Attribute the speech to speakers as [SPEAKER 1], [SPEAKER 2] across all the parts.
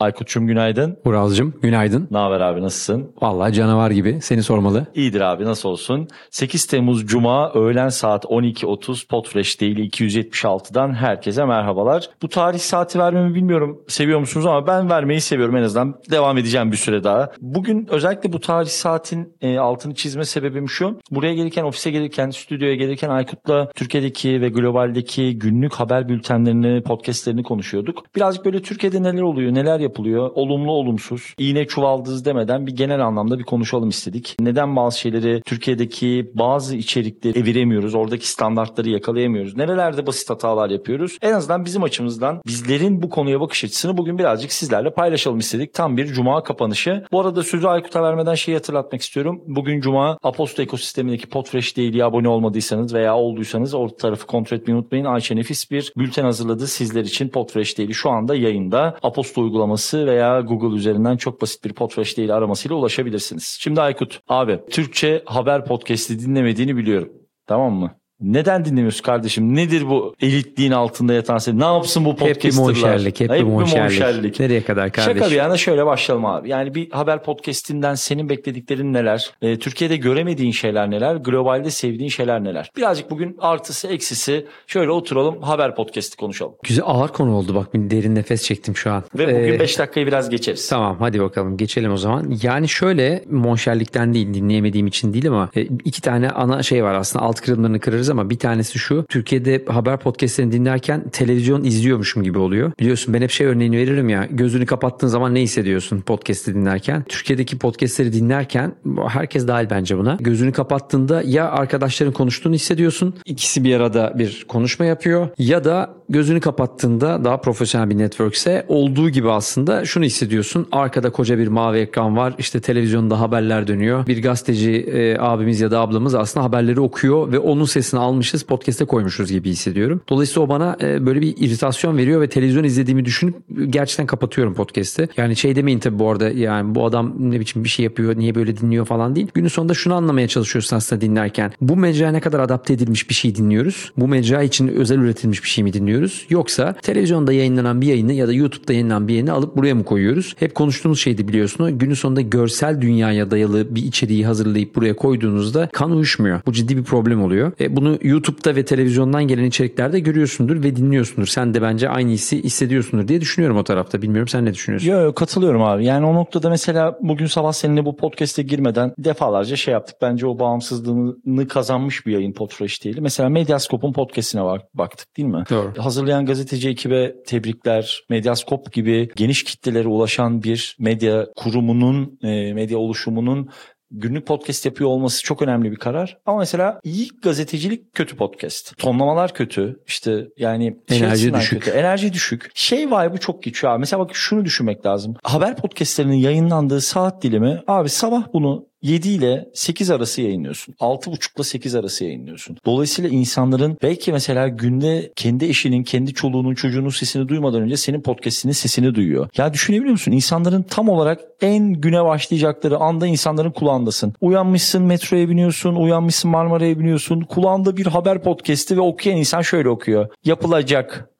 [SPEAKER 1] Aykut'cum günaydın.
[SPEAKER 2] Ural'cım günaydın.
[SPEAKER 1] Ne haber abi nasılsın?
[SPEAKER 2] Vallahi canavar gibi seni sormalı.
[SPEAKER 1] İyidir abi nasıl olsun? 8 Temmuz Cuma öğlen saat 12.30 Podfresh değil 276'dan herkese merhabalar. Bu tarih saati vermemi bilmiyorum seviyor musunuz ama ben vermeyi seviyorum en azından. Devam edeceğim bir süre daha. Bugün özellikle bu tarih saatin e, altını çizme sebebim şu. Buraya gelirken ofise gelirken stüdyoya gelirken Aykut'la Türkiye'deki ve globaldeki günlük haber bültenlerini podcastlerini konuşuyorduk. Birazcık böyle Türkiye'de neler oluyor neler yapılıyor olumlu olumsuz iğne çuvaldız demeden bir genel anlamda bir konuşalım istedik. Neden bazı şeyleri Türkiye'deki bazı içerikleri eviremiyoruz oradaki standartları yakalayamıyoruz. Nerelerde basit hatalar yapıyoruz. En azından bizim açımızdan bizlerin bu konuya bakış açısını bugün birazcık sizlerle paylaşalım istedik. Tam bir cuma kapanışı. Bu arada sözü Aykut'a vermeden şeyi hatırlatmak istiyorum. Bugün cuma Aposto ekosistemindeki Podfresh Daily'ye abone olmadıysanız veya olduysanız o tarafı kontrol etmeyi unutmayın. Ayşe nefis bir bülten hazırladı sizler için Podfresh Daily şu anda yayında. Aposto uygulaması veya Google üzerinden çok basit bir Podfresh Daily aramasıyla ulaşabilirsiniz. Şimdi Aykut abi Türkçe haber podcast'i dinlemediğini biliyorum. Tamam mı? Neden dinlemiyorsun kardeşim? Nedir bu elitliğin altında yatan şey? Ne yapsın bu
[SPEAKER 2] Hep bir
[SPEAKER 1] podcasterlar?
[SPEAKER 2] monşerlik, hep bir monşerlik. Nereye kadar kardeşim?
[SPEAKER 1] Şaka bir yana şöyle başlayalım abi. Yani bir haber podcastinden senin beklediklerin neler? Ee, Türkiye'de göremediğin şeyler neler? Globalde sevdiğin şeyler neler? Birazcık bugün artısı eksisi şöyle oturalım haber podcasti konuşalım.
[SPEAKER 2] Güzel ağır konu oldu bak bir derin nefes çektim şu an.
[SPEAKER 1] Ve bugün
[SPEAKER 2] Ee,
[SPEAKER 1] 5 dakikayı biraz geçeriz.
[SPEAKER 2] Tamam hadi bakalım geçelim o zaman. Yani şöyle monşerlikten değil dinleyemediğim için değil ama e, iki tane ana şey var aslında alt kırımlarını kırarız ama bir tanesi şu. Türkiye'de haber podcastlerini dinlerken televizyon izliyormuşum gibi oluyor. Biliyorsun ben hep şey örneğini veririm ya gözünü kapattığın zaman ne hissediyorsun podcast'i dinlerken. Türkiye'deki podcastleri dinlerken herkes dahil bence buna. Gözünü kapattığında ya arkadaşların konuştuğunu hissediyorsun. İkisi bir arada bir konuşma yapıyor ya da gözünü kapattığında daha profesyonel bir networkse olduğu gibi aslında şunu hissediyorsun. Arkada koca bir mavi ekran var. İşte televizyonda haberler dönüyor. Bir gazeteci e, abimiz ya da ablamız aslında haberleri okuyor ve onun sesini almışız podcast'e koymuşuz gibi hissediyorum. Dolayısıyla o bana e, böyle bir iritasyon veriyor ve televizyon izlediğimi düşünüp gerçekten kapatıyorum podcast'i. Yani şey demeyin tabii bu arada yani bu adam ne biçim bir şey yapıyor niye böyle dinliyor falan değil. Günün sonunda şunu anlamaya çalışıyorsun aslında dinlerken. Bu mecraya ne kadar adapte edilmiş bir şey dinliyoruz? Bu mecra için özel üretilmiş bir şey mi dinliyoruz? Yoksa televizyonda yayınlanan bir yayını ya da YouTube'da yayınlanan bir yayını alıp buraya mı koyuyoruz? Hep konuştuğumuz şeydi biliyorsun. Günün sonunda görsel dünyaya dayalı bir içeriği hazırlayıp buraya koyduğunuzda kan uyuşmuyor. Bu ciddi bir problem oluyor. E, bunu YouTube'da ve televizyondan gelen içeriklerde görüyorsundur ve dinliyorsundur. Sen de bence aynı hissi hissediyorsundur diye düşünüyorum o tarafta. Bilmiyorum sen ne düşünüyorsun?
[SPEAKER 1] Yo, yo, katılıyorum abi. Yani o noktada mesela bugün sabah seninle bu podcast'e girmeden defalarca şey yaptık. Bence o bağımsızlığını kazanmış bir yayın Podfresh değil. Mesela Medyascope'un podcast'ine bak- baktık değil mi?
[SPEAKER 2] Doğru.
[SPEAKER 1] Hazırlayan gazeteci ekibe tebrikler. Medyascope gibi geniş kitlelere ulaşan bir medya kurumunun, e, medya oluşumunun günlük podcast yapıyor olması çok önemli bir karar. Ama mesela iyi gazetecilik kötü podcast. Tonlamalar kötü. İşte yani şey
[SPEAKER 2] Enerji düşük.
[SPEAKER 1] Kötü. Enerji düşük. Şey vibe'ı çok geçiyor abi. Mesela bak şunu düşünmek lazım. Haber podcastlerinin yayınlandığı saat dilimi abi sabah bunu 7 ile 8 arası yayınlıyorsun. 6.30 ile 8 arası yayınlıyorsun. Dolayısıyla insanların belki mesela günde kendi eşinin, kendi çoluğunun, çocuğunun sesini duymadan önce senin podcast'inin sesini duyuyor. Ya düşünebiliyor musun? İnsanların tam olarak en güne başlayacakları anda insanların kulağındasın. Uyanmışsın metroya biniyorsun, uyanmışsın Marmara'ya biniyorsun. Kulağında bir haber podcast'i ve okuyan insan şöyle okuyor. Yapılacak.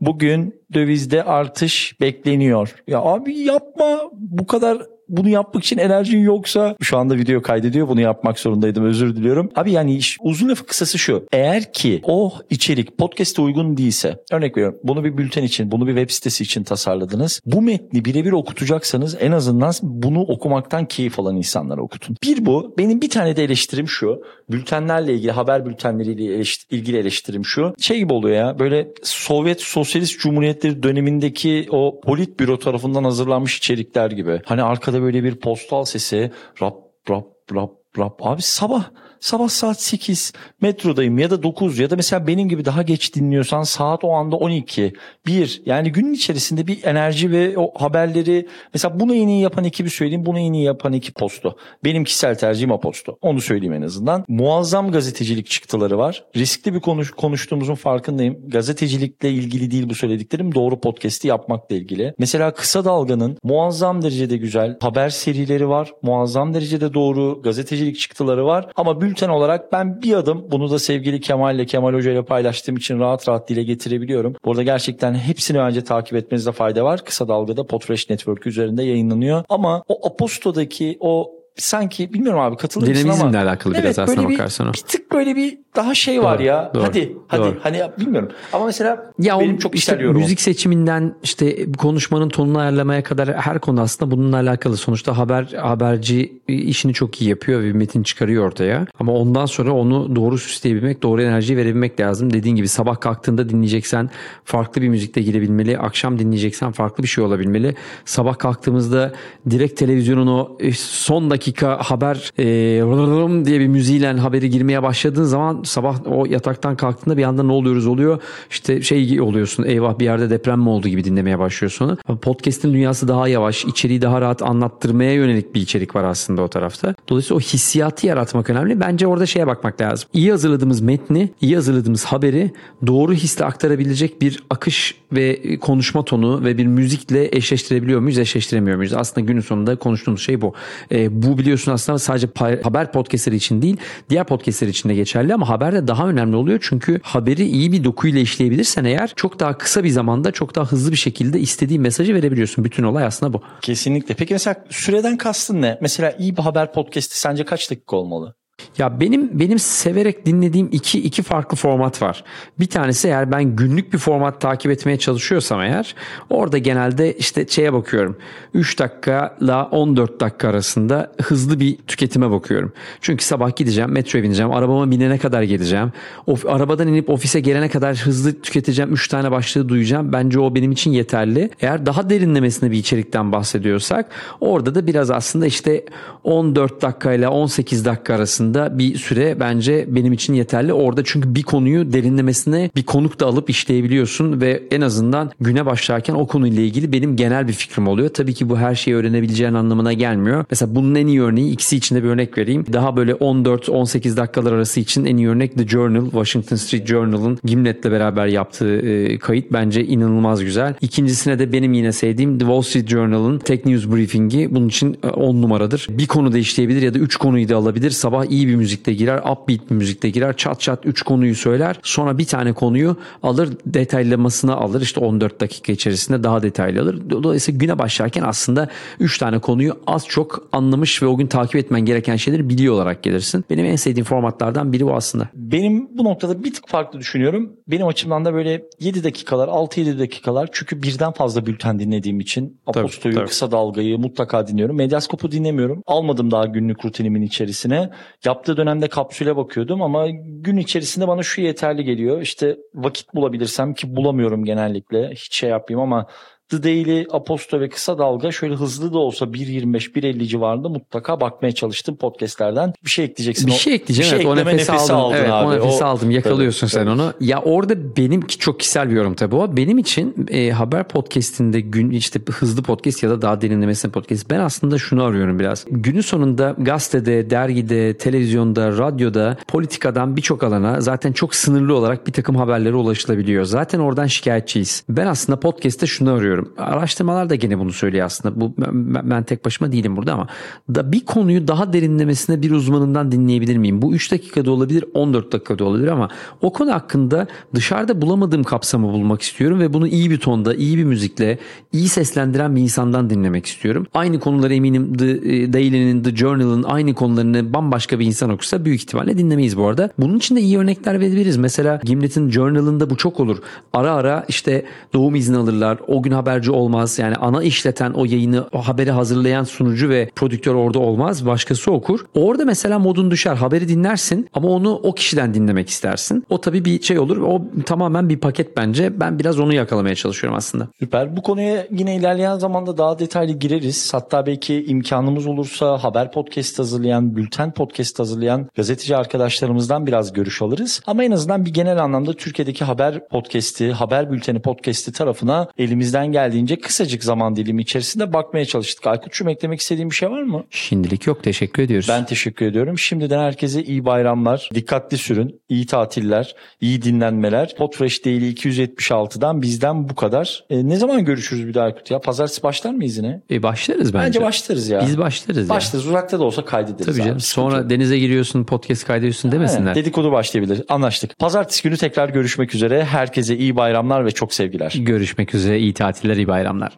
[SPEAKER 1] Bugün dövizde artış bekleniyor. Ya abi yapma bu kadar bunu yapmak için enerjin yoksa şu anda video kaydediyor bunu yapmak zorundaydım özür diliyorum. Abi yani iş, uzun lafı kısası şu. Eğer ki o içerik podcast'e uygun değilse örnek veriyorum bunu bir bülten için bunu bir web sitesi için tasarladınız. Bu metni birebir okutacaksanız en azından bunu okumaktan keyif alan insanlara okutun. Bir bu. Benim bir tane de eleştirim şu. Bültenlerle ilgili haber bültenleriyle eleşt- ilgili eleştirim şu. Şey gibi oluyor ya böyle Sovyet Sosyalist Cumhuriyetleri dönemindeki o politbüro tarafından hazırlanmış içerikler gibi. Hani arkada böyle bir postal sesi rap rap rap rap. Abi sabah sabah saat 8 metrodayım ya da 9 ya da mesela benim gibi daha geç dinliyorsan saat o anda 12 1 yani günün içerisinde bir enerji ve o haberleri mesela bunu en iyi yapan ekibi söyleyeyim bunu en iyi yapan ekip postu. Benim kişisel tercihim Aposto. Onu söyleyeyim en azından. Muazzam gazetecilik çıktıları var. Riskli bir konuş, konuştuğumuzun farkındayım. Gazetecilikle ilgili değil bu söylediklerim. Doğru podcast'i yapmakla ilgili. Mesela Kısa Dalga'nın muazzam derecede güzel haber serileri var. Muazzam derecede doğru gazetecilik çıktıları var. Ama bülten olarak ben bir adım bunu da sevgili Kemal ile Kemal Hoca ile paylaştığım için rahat rahat dile getirebiliyorum. Burada gerçekten hepsini önce takip etmenizde fayda var. Kısa Dalga'da Potreş Network üzerinde yayınlanıyor. Ama o Aposto'daki o sanki bilmiyorum abi katılır mısın ama.
[SPEAKER 2] Dinamizmle alakalı
[SPEAKER 1] Evet,
[SPEAKER 2] biraz
[SPEAKER 1] böyle bir-
[SPEAKER 2] bakarsan o.
[SPEAKER 1] Bir tık böyle bir daha şey var
[SPEAKER 2] Doğru,
[SPEAKER 1] ya.
[SPEAKER 2] doğru,
[SPEAKER 1] hadi hadi
[SPEAKER 2] doğru.
[SPEAKER 1] hani ya bilmiyorum. Ama mesela
[SPEAKER 2] Ya
[SPEAKER 1] benim
[SPEAKER 2] o
[SPEAKER 1] çok
[SPEAKER 2] işte müzik seçiminden işte konuşmanın tonunu ayarlamaya kadar her konu aslında bununla alakalı. Sonuçta haber haberci işini çok iyi yapıyor ve bir metin çıkarıyor ortaya. Ama ondan sonra onu doğru süsleyebilmek, doğru enerjiyi verebilmek lazım. Dediğin gibi sabah kalktığında dinleyeceksen farklı bir müzikle girebilmeli. Akşam dinleyeceksen farklı bir şey olabilmeli. Sabah kalktığımızda direkt televizyonun o e, son dakika haber e, diye bir müziğiyle haberi girmeye başladığın zaman sabah o yataktan kalktığında bir anda ne oluyoruz oluyor. İşte şey oluyorsun eyvah bir yerde deprem mi oldu gibi dinlemeye başlıyorsun. Podcast'in dünyası daha yavaş, içeriği daha rahat anlattırmaya yönelik bir içerik var aslında o tarafta. Dolayısıyla o hissiyatı yaratmak önemli. Bence orada şeye bakmak lazım. İyi hazırladığımız metni, iyi hazırladığımız haberi doğru hisle aktarabilecek bir akış ve konuşma tonu ve bir müzikle eşleştirebiliyor muyuz, eşleştiremiyor muyuz? Aslında günün sonunda konuştuğumuz şey bu. E, bu biliyorsun aslında sadece haber podcastleri için değil, diğer podcastler için de geçerli ama haber de daha önemli oluyor. Çünkü haberi iyi bir dokuyla işleyebilirsen eğer çok daha kısa bir zamanda çok daha hızlı bir şekilde istediğin mesajı verebiliyorsun. Bütün olay aslında bu.
[SPEAKER 1] Kesinlikle. Peki mesela süreden kastın ne? Mesela iyi bir haber podcast'i sence kaç dakika olmalı?
[SPEAKER 2] Ya benim benim severek dinlediğim iki iki farklı format var. Bir tanesi eğer ben günlük bir format takip etmeye çalışıyorsam eğer orada genelde işte şeye bakıyorum. 3 dakikayla 14 dakika arasında hızlı bir tüketime bakıyorum. Çünkü sabah gideceğim, metroya bineceğim, arabama binene kadar geleceğim. Of, arabadan inip ofise gelene kadar hızlı tüketeceğim. 3 tane başlığı duyacağım. Bence o benim için yeterli. Eğer daha derinlemesine bir içerikten bahsediyorsak orada da biraz aslında işte 14 dakikayla 18 dakika arasında bir süre bence benim için yeterli. Orada çünkü bir konuyu derinlemesine bir konuk da alıp işleyebiliyorsun ve en azından güne başlarken o konuyla ilgili benim genel bir fikrim oluyor. Tabii ki bu her şeyi öğrenebileceğin anlamına gelmiyor. Mesela bunun en iyi örneği ikisi için de bir örnek vereyim. Daha böyle 14-18 dakikalar arası için en iyi örnek The Journal, Washington Street Journal'ın Gimlet'le beraber yaptığı e, kayıt bence inanılmaz güzel. İkincisine de benim yine sevdiğim The Wall Street Journal'ın Tech News Briefing'i bunun için 10 numaradır. Bir konuda işleyebilir ya da 3 konuyu da alabilir. Sabah iyi bir müzikte girer, upbeat bir müzikte girer. Çat çat 3 konuyu söyler. Sonra bir tane konuyu alır, detaylamasına alır. İşte 14 dakika içerisinde daha detaylı alır. Dolayısıyla güne başlarken aslında 3 tane konuyu az çok anlamış ve o gün takip etmen gereken şeyleri biliyor olarak gelirsin. Benim en sevdiğim formatlardan biri bu aslında.
[SPEAKER 1] Benim bu noktada bir tık farklı düşünüyorum. Benim açımdan da böyle 7 dakikalar, 6-7 dakikalar. Çünkü birden fazla bülten dinlediğim için Aposto'yu,
[SPEAKER 2] tabii.
[SPEAKER 1] Kısa Dalga'yı mutlaka dinliyorum. Medyaskop'u dinlemiyorum. Almadım daha günlük rutinimin içerisine. Yaptığı dönemde kapsüle bakıyordum ama gün içerisinde bana şu yeterli geliyor. İşte vakit bulabilirsem ki bulamıyorum genellikle. Hiç şey yapayım ama The Daily, Aposto ve Kısa Dalga şöyle hızlı da olsa 1.25-1.50 civarında mutlaka bakmaya çalıştım podcastlerden. Bir şey ekleyeceksin.
[SPEAKER 2] Bir şey ekleyeceğim.
[SPEAKER 1] bir
[SPEAKER 2] evet, o
[SPEAKER 1] ekleme
[SPEAKER 2] nefesi, aldım.
[SPEAKER 1] aldın
[SPEAKER 2] evet,
[SPEAKER 1] abi.
[SPEAKER 2] o nefesi
[SPEAKER 1] O-
[SPEAKER 2] aldım. Yakalıyorsun
[SPEAKER 1] Tabii,
[SPEAKER 2] sen
[SPEAKER 1] tabii.
[SPEAKER 2] onu. Ya orada benimki çok kişisel bir yorum tabii o. Benim için e, haber podcastinde gün işte hızlı podcast ya da daha derinlemesine podcast. Ben aslında şunu arıyorum biraz. Günün sonunda gazetede, dergide, televizyonda, radyoda, politikadan birçok alana zaten çok sınırlı olarak bir takım haberlere ulaşılabiliyor. Zaten oradan şikayetçiyiz. Ben aslında podcast'te şunu arıyorum. Araştırmalar da gene bunu söylüyor aslında. Bu ben, ben tek başıma değilim burada ama da bir konuyu daha derinlemesine bir uzmanından dinleyebilir miyim? Bu 3 dakikada olabilir, 14 dakikada olabilir ama o konu hakkında dışarıda bulamadığım kapsamı bulmak istiyorum ve bunu iyi bir tonda, iyi bir müzikle, iyi seslendiren bir insandan dinlemek istiyorum. Aynı konuları eminim The e, Daily'nin, The Journal'ın aynı konularını bambaşka bir insan okursa büyük ihtimalle dinlemeyiz bu arada. Bunun için de iyi örnekler verebiliriz. Mesela Gimlet'in Journal'ında bu çok olur. Ara ara işte doğum izni alırlar. O gün haberci olmaz. Yani ana işleten o yayını, o haberi hazırlayan sunucu ve prodüktör orada olmaz. Başkası okur. Orada mesela modun düşer. Haberi dinlersin ama onu o kişiden dinlemek istersin. O tabii bir şey olur. O tamamen bir paket bence. Ben biraz onu yakalamaya çalışıyorum aslında.
[SPEAKER 1] Süper. Bu konuya yine ilerleyen zamanda daha detaylı gireriz. Hatta belki imkanımız olursa haber podcast hazırlayan, bülten podcast hazırlayan gazeteci arkadaşlarımızdan biraz görüş alırız. Ama en azından bir genel anlamda Türkiye'deki haber podcast'i, haber bülteni podcast'i tarafına elimizden geldiğince kısacık zaman dilimi içerisinde bakmaya çalıştık. Aykut'cum eklemek istediğin bir şey var mı?
[SPEAKER 2] Şimdilik yok. Teşekkür ediyoruz.
[SPEAKER 1] Ben teşekkür ediyorum. Şimdiden herkese iyi bayramlar, dikkatli sürün, iyi tatiller, iyi dinlenmeler. Podfresh Daily 276'dan bizden bu kadar. E, ne zaman görüşürüz bir daha Aykut ya? Pazartesi başlar mıyız yine?
[SPEAKER 2] E, başlarız bence.
[SPEAKER 1] Bence başlarız ya.
[SPEAKER 2] Biz başlarız ya.
[SPEAKER 1] Başlarız. Uzakta da olsa kaydederiz.
[SPEAKER 2] Tabii
[SPEAKER 1] abi.
[SPEAKER 2] canım.
[SPEAKER 1] Sıkıntı
[SPEAKER 2] Sonra
[SPEAKER 1] yok.
[SPEAKER 2] denize giriyorsun, podcast kaydediyorsun demesinler.
[SPEAKER 1] Aynen. Dedikodu başlayabilir. Anlaştık. Pazartesi günü tekrar görüşmek üzere. Herkese iyi bayramlar ve çok sevgiler.
[SPEAKER 2] Görüşmek üzere. İyi tatiller, iyi bayramlar.